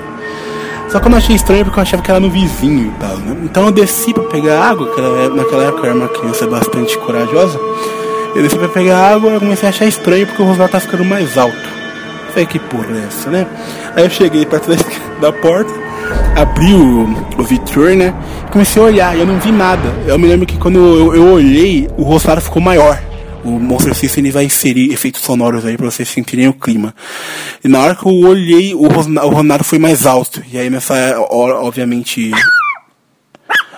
Só que eu não achei estranho porque eu achava que era no vizinho e tal, né? Então eu desci pra pegar água, que naquela época eu era uma criança bastante corajosa. Eu desci pra pegar água e comecei a achar estranho porque o rosnado tá ficando mais alto. Falei, que porra é essa, né? Aí eu cheguei perto da, da porta, abri o, o vitrô, né? Comecei a olhar e eu não vi nada. Eu me lembro que quando eu, eu olhei, o Rosado ficou maior. O Monster System ele vai inserir efeitos sonoros aí pra vocês sentirem o clima. E na hora que eu olhei, o, Ronaldo foi mais alto. E aí nessa hora, obviamente,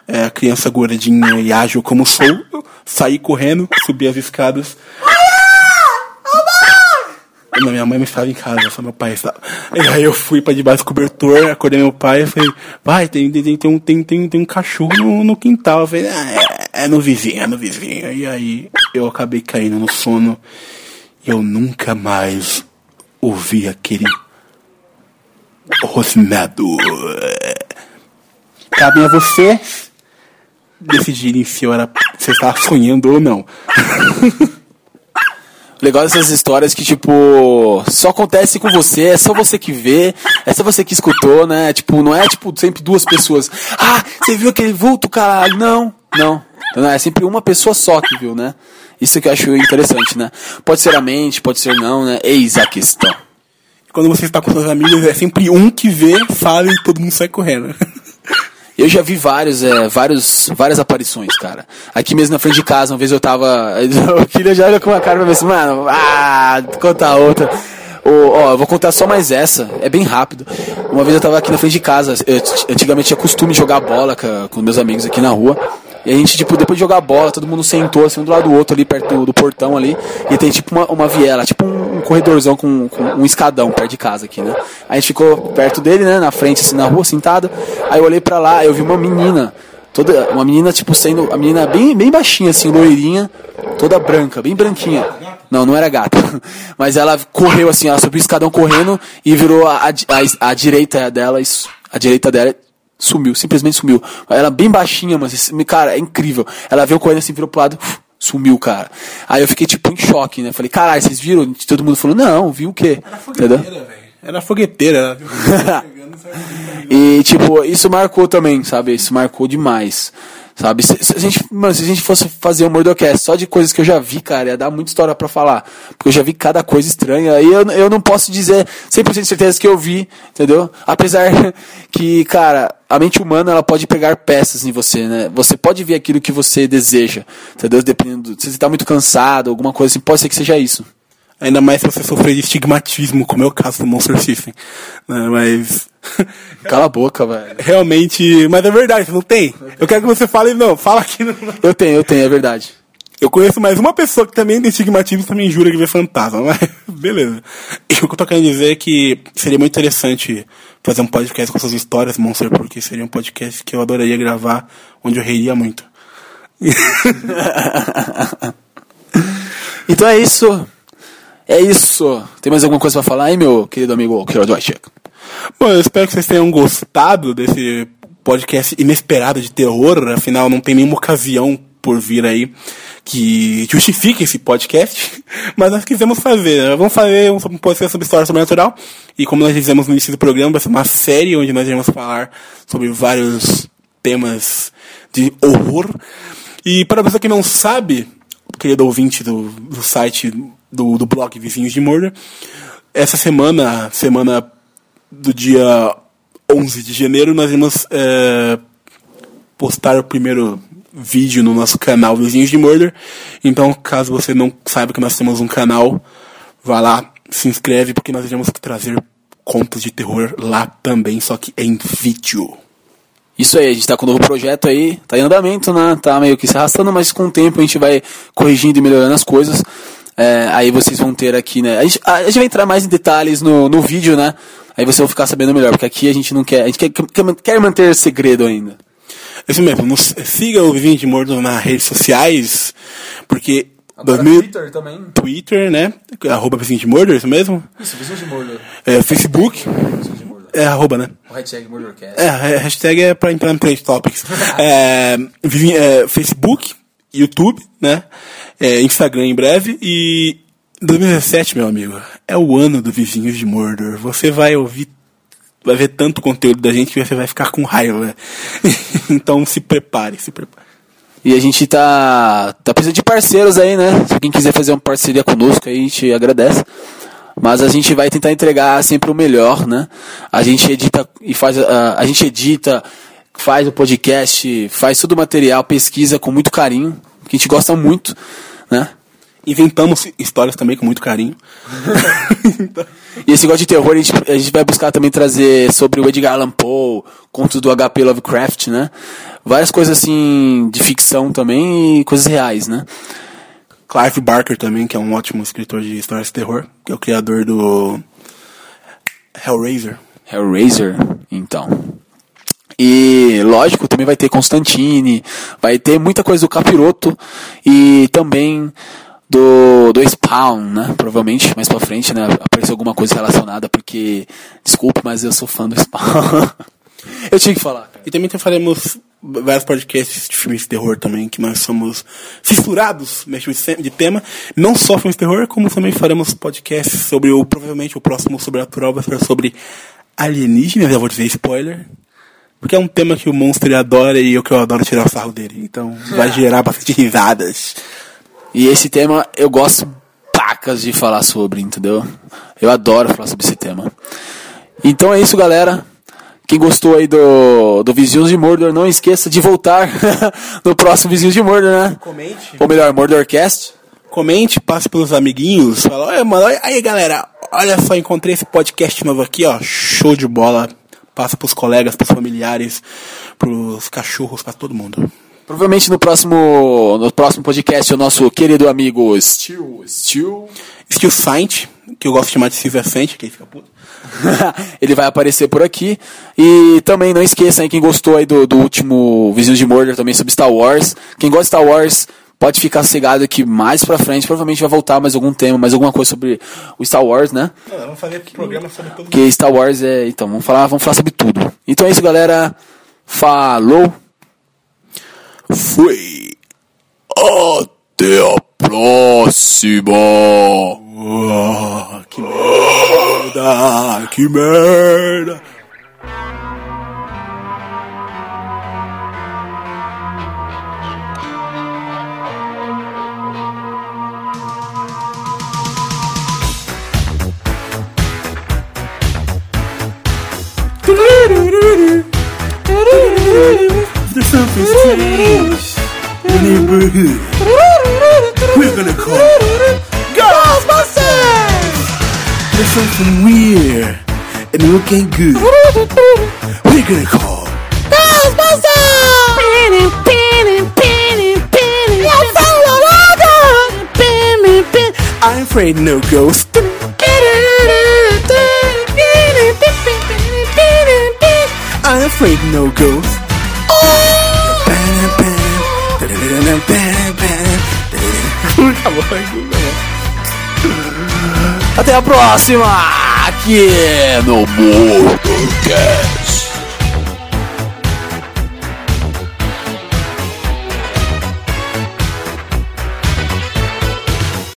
é, a criança gordinha e ágil como sou, saí correndo, subi as escadas. Minha mãe não estava em casa, só meu pai estava. E aí eu fui pra debaixo do cobertor, acordei meu pai e falei, vai, tem, tem, tem, um, tem, tem, tem um cachorro no, no quintal. Eu falei, ah, é, é no vizinho, é no vizinho. E aí eu acabei caindo no sono e eu nunca mais ouvi aquele rosnado. Cabem a você decidirem se eu era, se eu estava sonhando ou não. Legal dessas histórias que, tipo, só acontece com você, é só você que vê, é só você que escutou, né? Tipo, não é, tipo, sempre duas pessoas. Ah, você viu aquele vulto, caralho? Não, não. Não, é sempre uma pessoa só que viu, né? Isso que eu acho interessante, né? Pode ser a mente, pode ser não, né? Eis a questão. Quando você está com seus amigos, é sempre um que vê, fala e todo mundo sai correndo. Eu já vi vários, é, vários, várias aparições, cara. Aqui mesmo na frente de casa, uma vez eu tava. O Kira já olha com uma cara pra ver assim, mano, ah, vou contar outra. Ô, ó, eu vou contar só mais essa, é bem rápido. Uma vez eu tava aqui na frente de casa, eu antigamente tinha costume de jogar bola com, com meus amigos aqui na rua. E a gente, tipo, depois de jogar bola, todo mundo sentou assim um do lado do outro ali, perto do, do portão ali. E tem tipo uma, uma viela, tipo um, um corredorzão com, com um escadão perto de casa aqui, né? A gente ficou perto dele, né? Na frente, assim, na rua, sentado. Aí eu olhei pra lá, eu vi uma menina, toda. Uma menina, tipo, sendo. A menina bem, bem baixinha, assim, loirinha, toda branca, bem branquinha. Não, não era gata. Mas ela correu assim, ela subiu o escadão correndo e virou a, a, a, a direita dela, a direita dela sumiu, simplesmente sumiu. Ela bem baixinha, mas, cara, é incrível. Ela veio correndo assim, virou pro lado, sumiu, cara. Aí eu fiquei, tipo, em choque, né? Falei, caralho, vocês viram? Todo mundo falou, não, viu o quê? Entendeu? Era fogueteira. E, tipo, isso marcou também, sabe? Isso marcou demais. Sabe? Se, se a gente, mano, se a gente fosse fazer um Mordocast só de coisas que eu já vi, cara, ia dar muita história pra falar. Porque eu já vi cada coisa estranha. E eu, eu não posso dizer 100% de certeza que eu vi, entendeu? Apesar que, cara, a mente humana ela pode pegar peças em você, né? Você pode ver aquilo que você deseja, entendeu? Dependendo. Se você tá muito cansado, alguma coisa assim, pode ser que seja isso. Ainda mais se você sofrer de estigmatismo, como é o caso do Monster System. Né, Mas. Cala a boca, velho. Realmente. Mas é verdade, não tem. Eu quero que você fale, não, fala aqui. No... Eu tenho, eu tenho, é verdade. Eu conheço mais uma pessoa que também tem estigmatismo e também jura que vê fantasma, mas beleza. E o que eu tô querendo dizer é que seria muito interessante fazer um podcast com suas histórias, Monster, porque seria um podcast que eu adoraria gravar, onde eu reiria muito. Então é isso. É isso. Tem mais alguma coisa pra falar aí, meu querido amigo Kiro Deutsche? Bom, eu espero que vocês tenham gostado desse podcast inesperado de terror, afinal não tem nenhuma ocasião por vir aí que justifique esse podcast, mas nós quisemos fazer. né? Vamos fazer um um podcast sobre história sobrenatural, e como nós dizemos no início do programa, vai ser uma série onde nós iremos falar sobre vários temas de horror. E para você que não sabe, querido ouvinte do, do site do, do blog Vizinhos de Murder, essa semana, semana do dia 11 de janeiro, nós vamos é, postar o primeiro vídeo no nosso canal Vizinhos de Murder. Então, caso você não saiba que nós temos um canal, vá lá, se inscreve, porque nós iremos trazer contos de terror lá também, só que em vídeo. Isso aí, a gente tá com um novo projeto aí, tá em andamento, né? Tá meio que se arrastando, mas com o tempo a gente vai corrigindo e melhorando as coisas. É, aí vocês vão ter aqui, né? A gente, a gente vai entrar mais em detalhes no, no vídeo, né? Aí vocês vão ficar sabendo melhor, porque aqui a gente não quer. A gente quer, quer, quer manter segredo ainda. Isso mesmo, nos, siga o Vizinho de Murder nas redes sociais, porque 2000, também. Twitter, né? Arroba Vizinho de Murder, isso mesmo? Isso, Vizinhos de Murder. É, Facebook, é arroba, né? O hashtag Murdercast. É, a hashtag é pra entrar no Trade Topics. é, é, Facebook, YouTube, né? É, Instagram em breve e 2017, meu amigo, é o ano do Vizinhos de Mordor. Você vai ouvir, vai ver tanto conteúdo da gente que você vai ficar com raiva. então se prepare, se prepare. E a gente tá, tá precisando de parceiros aí, né? Se alguém quiser fazer uma parceria conosco aí, a gente agradece. Mas a gente vai tentar entregar sempre o melhor, né? A gente edita e faz. A, a gente edita, faz o podcast, faz todo o material, pesquisa com muito carinho, que a gente gosta muito, né? Inventamos histórias também com muito carinho. E esse negócio de terror a gente, a gente vai buscar também trazer sobre o Edgar Allan Poe, contos do HP Lovecraft, né? Várias coisas assim de ficção também e coisas reais, né? Clive Barker também, que é um ótimo escritor de histórias de terror, que é o criador do Hellraiser. Hellraiser, então. E lógico, também vai ter Constantine, vai ter muita coisa do Capiroto e também do, do Spawn, né? Provavelmente mais pra frente, né? Apareceu alguma coisa relacionada, porque. Desculpe, mas eu sou fã do Spawn. eu tinha que falar. E também faremos vários podcasts de filmes de terror também, que nós somos fissurados nesse de tema. Não só filmes de terror, como também faremos podcasts sobre o, provavelmente, o próximo Sobrenatural vai ser sobre alienígenas, já vou dizer spoiler. Porque é um tema que o Monster adora e eu que eu adoro tirar o sarro dele. Então vai gerar bastante risadas. E esse tema eu gosto pacas de falar sobre, entendeu? Eu adoro falar sobre esse tema. Então é isso, galera. Quem gostou aí do, do Vizinhos de Mordor, não esqueça de voltar no próximo Vizinhos de Mordor, né? Comente. Ou melhor, Mordorcast. Comente, passe pelos amiguinhos. Fala, olha, mano, aí galera, olha só, encontrei esse podcast novo aqui, ó. Show de bola. Passa pros colegas, pros familiares, pros cachorros, pra todo mundo. Provavelmente no próximo, no próximo podcast o nosso querido amigo Steel, Steel Steel Saint, que eu gosto de chamar de Silver Saint, que aí fica puto. ele vai aparecer por aqui. E também não esqueça aí, quem gostou aí do, do último Vizinhos de Mordor também sobre Star Wars. Quem gosta de Star Wars pode ficar cegado que mais pra frente provavelmente vai voltar mais algum tema, mais alguma coisa sobre o Star Wars, né? vamos fazer programa sobre tudo. Porque Star Wars é. Então, vamos falar, vamos falar sobre tudo. Então é isso, galera. Falou! Foi. Até a próxima! Oh, que merda, que merda. There's something strange in the neighborhood. We're gonna call Ghostbusters! There's something weird and looking good. We're gonna call. Ghostbusters! Penny, penny. Eu sou o I'm afraid no ghost. I'm afraid no ghost. Até a próxima! Aqui no Mordorcast!